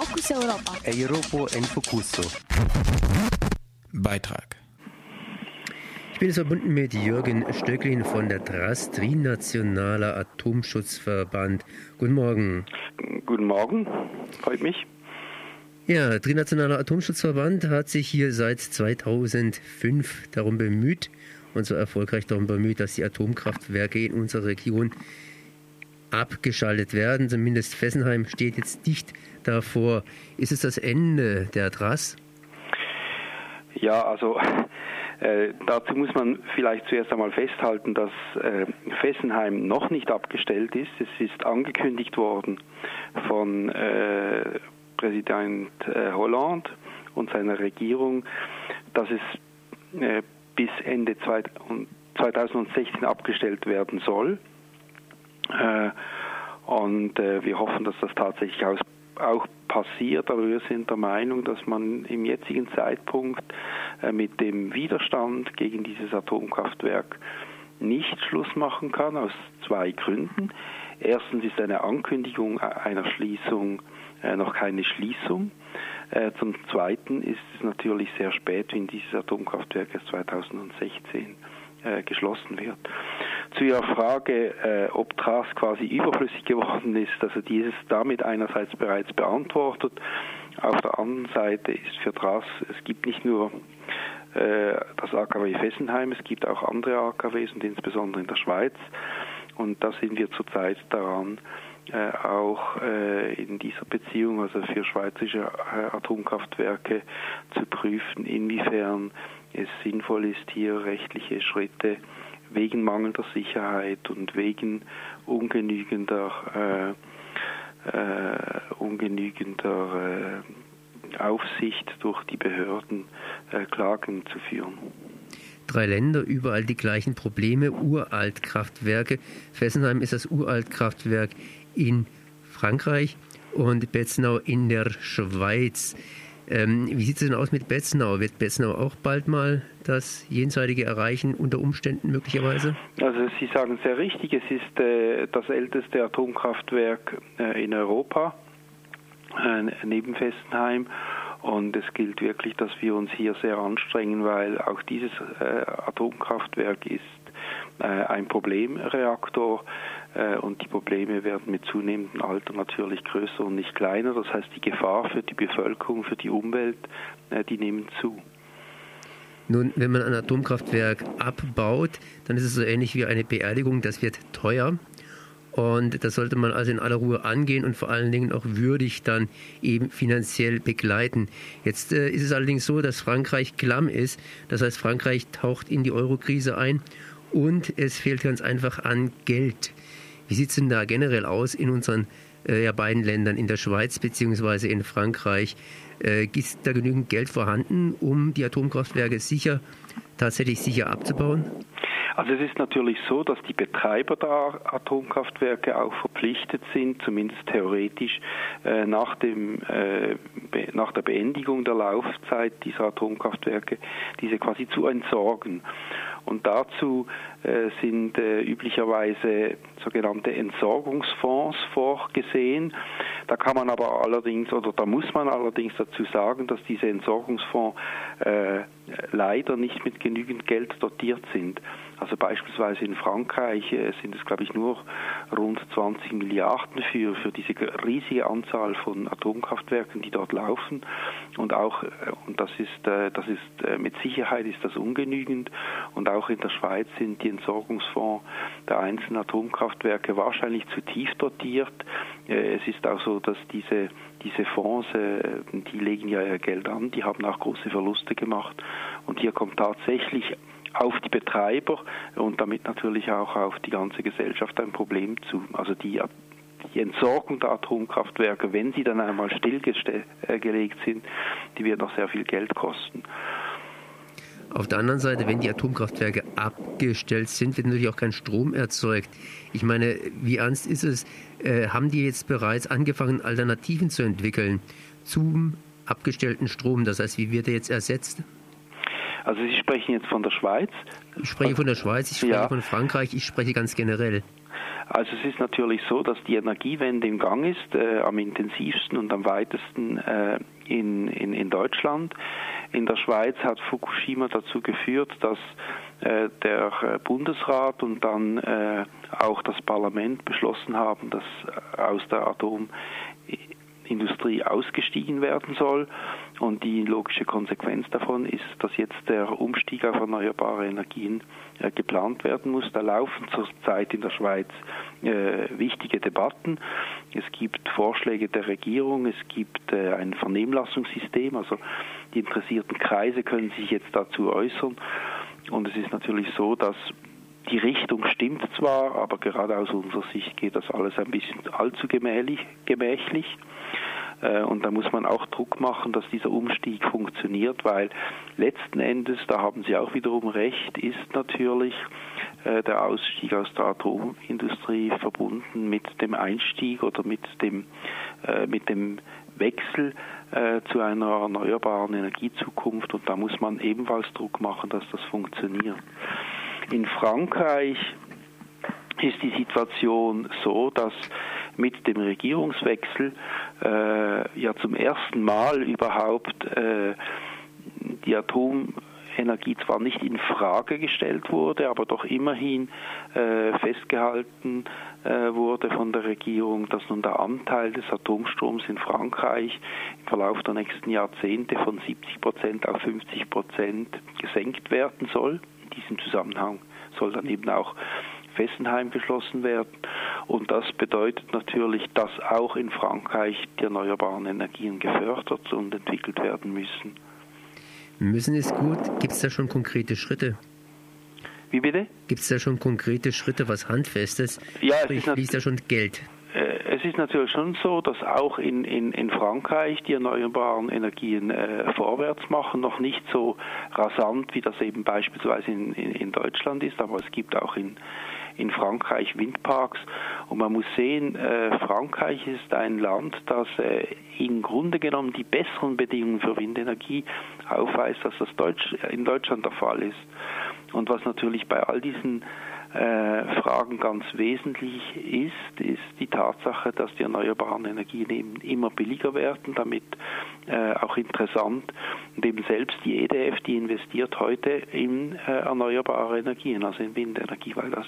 Fokus Europa. Europa en Focuso. Beitrag. Ich bin jetzt verbunden mit Jürgen Stöcklin von der TRAS, Trinationaler Atomschutzverband. Guten Morgen. Guten Morgen, freut mich. Ja, Trinationaler Atomschutzverband hat sich hier seit 2005 darum bemüht und so erfolgreich darum bemüht, dass die Atomkraftwerke in unserer Region abgeschaltet werden. Zumindest Fessenheim steht jetzt dicht davor. Ist es das Ende der TRAS? Ja, also äh, dazu muss man vielleicht zuerst einmal festhalten, dass äh, Fessenheim noch nicht abgestellt ist. Es ist angekündigt worden von äh, Präsident äh, Hollande und seiner Regierung, dass es äh, bis Ende 2016 abgestellt werden soll. Äh, und äh, wir hoffen, dass das tatsächlich auch passiert, aber wir sind der Meinung, dass man im jetzigen Zeitpunkt äh, mit dem Widerstand gegen dieses Atomkraftwerk nicht Schluss machen kann, aus zwei Gründen. Erstens ist eine Ankündigung einer Schließung noch keine Schließung. Zum Zweiten ist es natürlich sehr spät, wenn dieses Atomkraftwerk erst 2016 geschlossen wird. Zu Ihrer Frage, äh, ob TRAS quasi überflüssig geworden ist, also dieses damit einerseits bereits beantwortet. Auf der anderen Seite ist für TRAS, es gibt nicht nur äh, das AKW Fessenheim, es gibt auch andere AKWs und insbesondere in der Schweiz. Und da sind wir zurzeit daran, äh, auch äh, in dieser Beziehung, also für schweizerische äh, Atomkraftwerke, zu prüfen, inwiefern es sinnvoll ist, hier rechtliche Schritte wegen mangelnder Sicherheit und wegen ungenügender, äh, äh, ungenügender äh, Aufsicht durch die Behörden äh, Klagen zu führen. Drei Länder, überall die gleichen Probleme, Uraltkraftwerke. Fessenheim ist das Uraltkraftwerk in Frankreich und Betznau in der Schweiz. Ähm, wie sieht es denn aus mit Betznau? Wird Betznau auch bald mal das Jenseitige erreichen, unter Umständen möglicherweise? Also Sie sagen sehr richtig, es ist äh, das älteste Atomkraftwerk äh, in Europa, äh, neben Fessenheim. Und es gilt wirklich, dass wir uns hier sehr anstrengen, weil auch dieses äh, Atomkraftwerk ist äh, ein Problemreaktor und die Probleme werden mit zunehmendem Alter natürlich größer und nicht kleiner. Das heißt, die Gefahr für die Bevölkerung, für die Umwelt, äh, die nehmen zu. Nun, wenn man ein Atomkraftwerk abbaut, dann ist es so ähnlich wie eine Beerdigung, das wird teuer. Und das sollte man also in aller Ruhe angehen und vor allen Dingen auch würdig dann eben finanziell begleiten. Jetzt äh, ist es allerdings so, dass Frankreich klamm ist. Das heißt, Frankreich taucht in die Eurokrise ein und es fehlt ganz einfach an Geld. Wie sieht es denn da generell aus in unseren äh, ja, beiden Ländern, in der Schweiz bzw. in Frankreich? Äh, ist da genügend Geld vorhanden, um die Atomkraftwerke sicher, tatsächlich sicher abzubauen? Also es ist natürlich so, dass die Betreiber der Atomkraftwerke auch verpflichtet sind, zumindest theoretisch, äh, nach, dem, äh, nach der Beendigung der Laufzeit dieser Atomkraftwerke diese quasi zu entsorgen. Und dazu äh, sind äh, üblicherweise sogenannte Entsorgungsfonds vorgesehen. Da kann man aber allerdings oder da muss man allerdings dazu sagen, dass diese Entsorgungsfonds äh, leider nicht mit genügend Geld dotiert sind. Also beispielsweise in Frankreich äh, sind es, glaube ich, nur rund 20 Milliarden für, für diese riesige Anzahl von Atomkraftwerken, die dort laufen. Und auch, äh, und das ist, äh, das ist mit Sicherheit ist das ungenügend. Und auch in der Schweiz sind die Entsorgungsfonds der einzelnen Atomkraftwerke wahrscheinlich zu tief dotiert. Es ist auch so, dass diese diese Fonds, die legen ja ihr Geld an, die haben auch große Verluste gemacht. Und hier kommt tatsächlich auf die Betreiber und damit natürlich auch auf die ganze Gesellschaft ein Problem zu. Also die, die Entsorgung der Atomkraftwerke, wenn sie dann einmal stillgelegt äh, sind, die wird noch sehr viel Geld kosten. Auf der anderen Seite, wenn die Atomkraftwerke abgestellt sind, wird natürlich auch kein Strom erzeugt. Ich meine, wie ernst ist es? Äh, haben die jetzt bereits angefangen, Alternativen zu entwickeln zum abgestellten Strom? Das heißt, wie wird er jetzt ersetzt? Also Sie sprechen jetzt von der Schweiz? Ich spreche von der Schweiz, ich spreche ja. von Frankreich, ich spreche ganz generell. Also es ist natürlich so, dass die Energiewende im Gang ist, äh, am intensivsten und am weitesten äh, in, in, in Deutschland. In der Schweiz hat Fukushima dazu geführt, dass äh, der äh, Bundesrat und dann äh, auch das Parlament beschlossen haben, dass äh, aus der Atom Industrie ausgestiegen werden soll. Und die logische Konsequenz davon ist, dass jetzt der Umstieg auf erneuerbare Energien äh, geplant werden muss. Da laufen zurzeit in der Schweiz äh, wichtige Debatten. Es gibt Vorschläge der Regierung, es gibt äh, ein Vernehmlassungssystem, also die interessierten Kreise können sich jetzt dazu äußern. Und es ist natürlich so, dass die Richtung stimmt zwar, aber gerade aus unserer Sicht geht das alles ein bisschen allzu gemächlich. gemächlich. Äh, und da muss man auch Druck machen, dass dieser Umstieg funktioniert, weil letzten Endes, da haben Sie auch wiederum recht, ist natürlich äh, der Ausstieg aus der Atomindustrie verbunden mit dem Einstieg oder mit dem, äh, mit dem Wechsel zu einer erneuerbaren Energiezukunft und da muss man ebenfalls Druck machen, dass das funktioniert. In Frankreich ist die Situation so, dass mit dem Regierungswechsel äh, ja zum ersten Mal überhaupt äh, die Atomenergie zwar nicht in Frage gestellt wurde, aber doch immerhin äh, festgehalten äh, wurde von der Regierung, dass nun der Anteil des Atomstroms in Frankreich im Verlauf der nächsten Jahrzehnte von 70 Prozent auf 50 Prozent gesenkt werden soll. In diesem Zusammenhang soll dann eben auch Fessenheim geschlossen werden. Und das bedeutet natürlich, dass auch in Frankreich die erneuerbaren Energien gefördert und entwickelt werden müssen. Müssen ist gut. Gibt es da schon konkrete Schritte? Wie bitte? Gibt es da schon konkrete Schritte, was Handfestes? Ja, Sprich, es fließt da schon Geld? Äh, es ist natürlich schon so, dass auch in, in, in Frankreich die erneuerbaren Energien äh, vorwärts machen, noch nicht so rasant, wie das eben beispielsweise in, in, in Deutschland ist, aber es gibt auch in, in Frankreich Windparks. Und man muss sehen, äh, Frankreich ist ein Land, das äh, im Grunde genommen die besseren Bedingungen für Windenergie aufweist, als das in Deutschland der Fall ist. Und was natürlich bei all diesen äh, Fragen ganz wesentlich ist, ist die Tatsache, dass die erneuerbaren Energien eben immer billiger werden, damit äh, auch interessant. Und selbst die EDF, die investiert heute in äh, erneuerbare Energien, also in Windenergie, weil das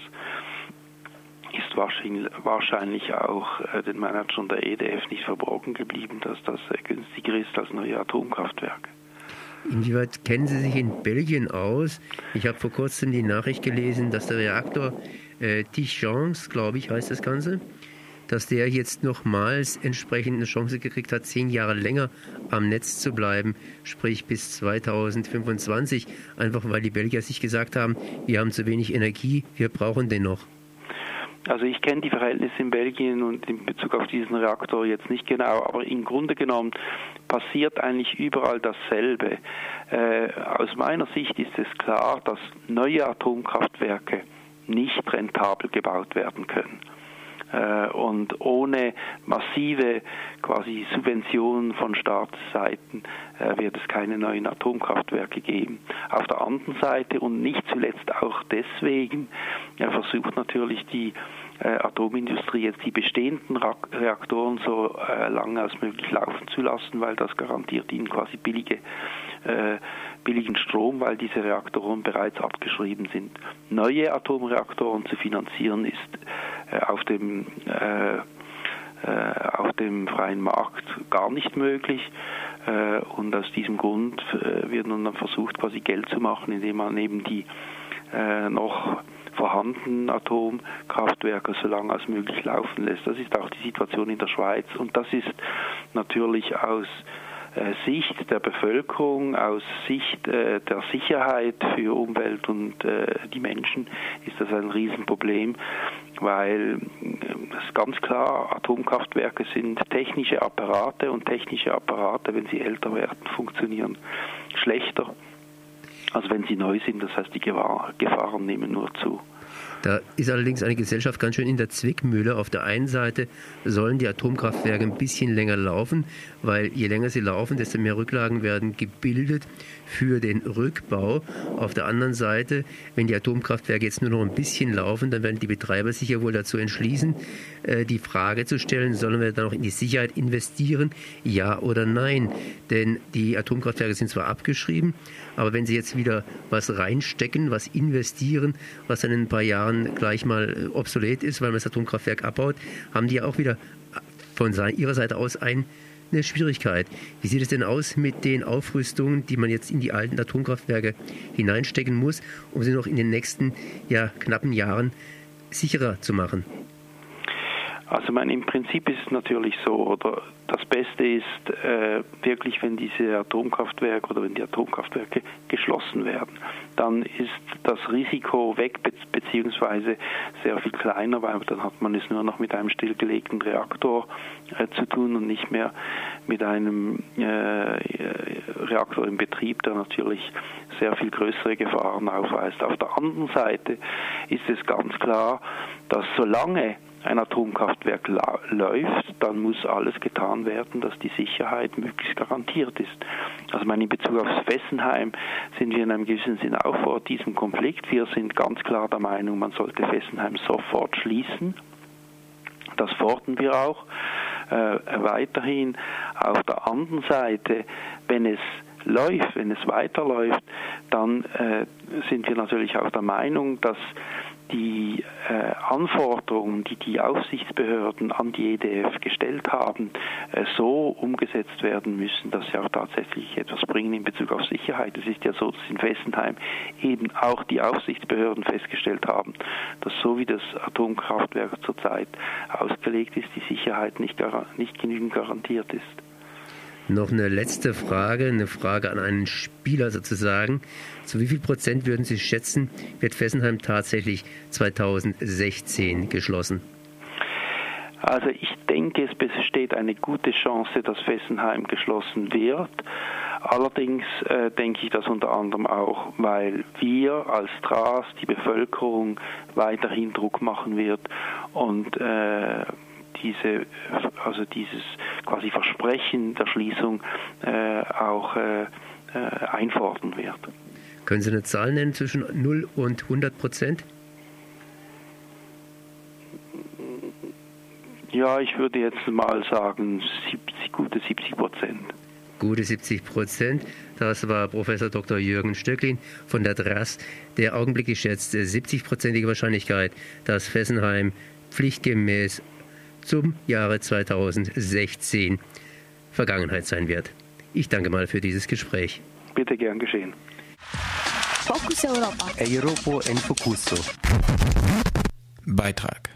ist wahrscheinlich auch äh, den Managern der EDF nicht verborgen geblieben, dass das äh, günstiger ist als neue Atomkraftwerke. Inwieweit kennen Sie sich in Belgien aus? Ich habe vor kurzem die Nachricht gelesen, dass der Reaktor äh, Tichance, glaube ich, heißt das Ganze, dass der jetzt nochmals entsprechend eine Chance gekriegt hat, zehn Jahre länger am Netz zu bleiben, sprich bis 2025, einfach weil die Belgier sich gesagt haben, wir haben zu wenig Energie, wir brauchen den noch. Also ich kenne die Verhältnisse in Belgien und in Bezug auf diesen Reaktor jetzt nicht genau, aber im Grunde genommen passiert eigentlich überall dasselbe. Äh, aus meiner Sicht ist es klar, dass neue Atomkraftwerke nicht rentabel gebaut werden können. Äh, und ohne massive quasi Subventionen von Staatsseiten äh, wird es keine neuen Atomkraftwerke geben. Auf der anderen Seite und nicht zuletzt auch deswegen versucht natürlich die äh, Atomindustrie jetzt die bestehenden Reaktoren so lange als möglich laufen zu lassen, weil das garantiert ihnen quasi billige billigen Strom, weil diese Reaktoren bereits abgeschrieben sind. Neue Atomreaktoren zu finanzieren ist äh, auf dem äh, äh, auf dem freien Markt gar nicht möglich. Und aus diesem Grund wird nun dann versucht, quasi Geld zu machen, indem man eben die noch vorhandenen Atomkraftwerke so lange als möglich laufen lässt. Das ist auch die Situation in der Schweiz. Und das ist natürlich aus äh, Sicht der Bevölkerung, aus Sicht äh, der Sicherheit für Umwelt und äh, die Menschen ist das ein Riesenproblem, weil es ist ganz klar, Atomkraftwerke sind technische Apparate und technische Apparate, wenn sie älter werden, funktionieren schlechter, als wenn sie neu sind. Das heißt, die Gefahren nehmen nur zu. Da ist allerdings eine Gesellschaft ganz schön in der Zwickmühle. Auf der einen Seite sollen die Atomkraftwerke ein bisschen länger laufen, weil je länger sie laufen, desto mehr Rücklagen werden gebildet für den Rückbau. Auf der anderen Seite, wenn die Atomkraftwerke jetzt nur noch ein bisschen laufen, dann werden die Betreiber sich ja wohl dazu entschließen, äh, die Frage zu stellen, sollen wir dann noch in die Sicherheit investieren, ja oder nein? Denn die Atomkraftwerke sind zwar abgeschrieben, aber wenn sie jetzt wieder was reinstecken, was investieren, was dann in ein paar Jahren gleich mal äh, obsolet ist, weil man das Atomkraftwerk abbaut, haben die ja auch wieder von ihrer Seite aus ein eine Schwierigkeit. Wie sieht es denn aus mit den Aufrüstungen, die man jetzt in die alten Atomkraftwerke hineinstecken muss, um sie noch in den nächsten ja, knappen Jahren sicherer zu machen? Also mein, im Prinzip ist es natürlich so, oder das Beste ist äh, wirklich, wenn diese Atomkraftwerke oder wenn die Atomkraftwerke geschlossen werden, dann ist das Risiko weg be beziehungsweise sehr viel kleiner, weil dann hat man es nur noch mit einem stillgelegten Reaktor äh, zu tun und nicht mehr mit einem äh, Reaktor im Betrieb, der natürlich sehr viel größere Gefahren aufweist. Auf der anderen Seite ist es ganz klar, dass solange ein Atomkraftwerk läuft, dann muss alles getan werden, dass die Sicherheit möglichst garantiert ist. Also meine, in Bezug auf Fessenheim sind wir in einem gewissen Sinne auch vor diesem Konflikt. Wir sind ganz klar der Meinung, man sollte Fessenheim sofort schließen. Das fordern wir auch äh, weiterhin. Auf der anderen Seite, wenn es läuft, wenn es weiterläuft, dann äh, sind wir natürlich auch der Meinung, dass die äh, Anforderungen, die die Aufsichtsbehörden an die EDF gestellt haben, äh, so umgesetzt werden müssen, dass sie auch tatsächlich etwas bringen in Bezug auf Sicherheit. Es ist ja so, dass in Fessenheim eben auch die Aufsichtsbehörden festgestellt haben, dass so wie das Atomkraftwerk zurzeit ausgelegt ist, die Sicherheit nicht, nicht genügend garantiert ist. Noch eine letzte Frage, eine Frage an einen Spieler sozusagen. Zu wie viel Prozent würden Sie schätzen, wird Fessenheim tatsächlich 2016 geschlossen? Also ich denke, es besteht eine gute Chance, dass Fessenheim geschlossen wird. Allerdings äh, denke ich das unter anderem auch, weil wir als TRAS, die Bevölkerung, weiterhin Druck machen wird und äh, diese, also dieses quasi Versprechen der Schließung äh, auch äh, äh, einfordern wird. Können Sie eine Zahl nennen zwischen 0 und 100 Prozent? Ja, ich würde jetzt mal sagen 70, gute 70 Prozent. Gute 70 Prozent. Das war Professor Dr. Jürgen Stöcklin von der DRAS, der augenblicklich schätzt 70-prozentige Wahrscheinlichkeit, dass Fessenheim pflichtgemäß zum Jahre 2016 Vergangenheit sein wird. Ich danke mal für dieses Gespräch. Bitte gern geschehen. Fokus Europa. Europa en Focuso. Beitrag